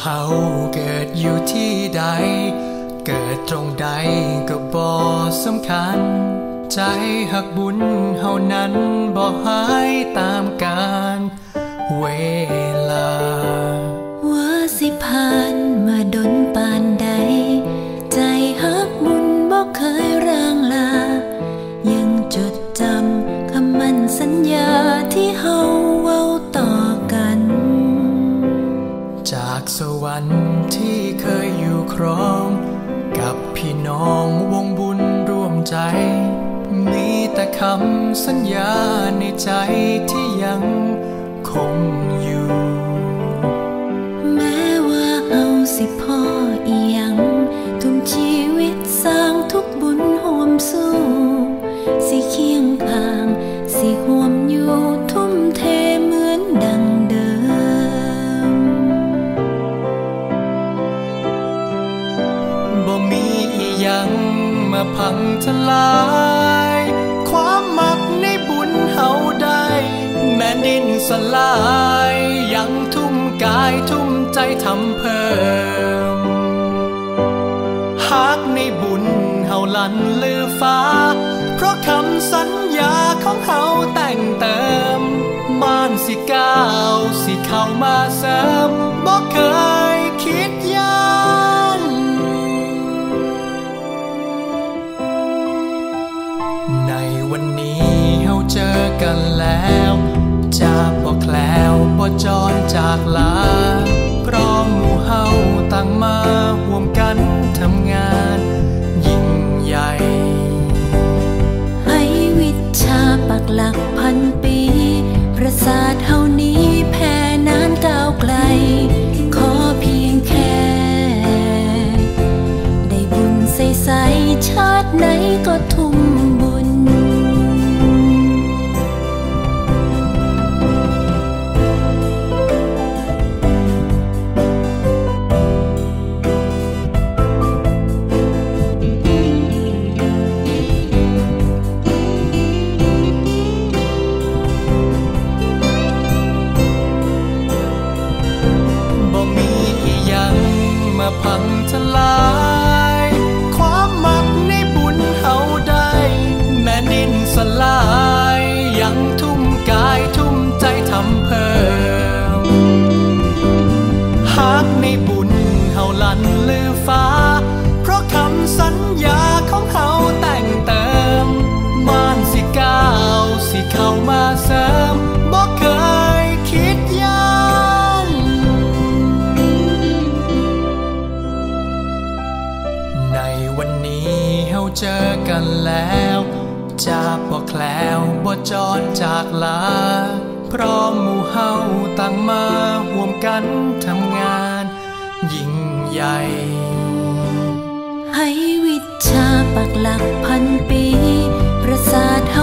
เฮาเกิดอยู่ที่ใด เกิดตรงใดก็บ่สำคัญ ใจหักบุญเฮานั้นบ่หายตามกาล สวรรค์ที่เคยอยู่ครอง กับพี่น้องวงบุญร่วมใจ มีแต่คำสัญญาในใจที่ยังคง พังทลาย ความมักในบุญเฮาได้ แม่ดินสลาย ยังทุ่มกายทุ่มใจทำเพิ่มฮักในบุญเฮาลันลือฟ้า เพราะคำสัญญาของเฮาแต่งเติมม่านสิก้าวสิเข้ามาเสริมบ่เคย ในวันนี้เฮาเจอกันแล้วจะบ่แคล้วบ่จอนจากลาเพราะหมู่เฮาตั้งมาห่วมกันทำงานยิ่งใหญ่ ให้วิชาปักหลักพันปี ประสาทเฮา พังทลาย ความมักในบุญเฮาได้ แม่นินสลายยังทุ เจอกันแล้วจะบ่แคล้วบ่จอนจากลา พร้อมหมู่เฮาตั้งมาห่วมกันทำงานยิ่งใหญ่ ให้วิชาปักหลักพันปี ประสาท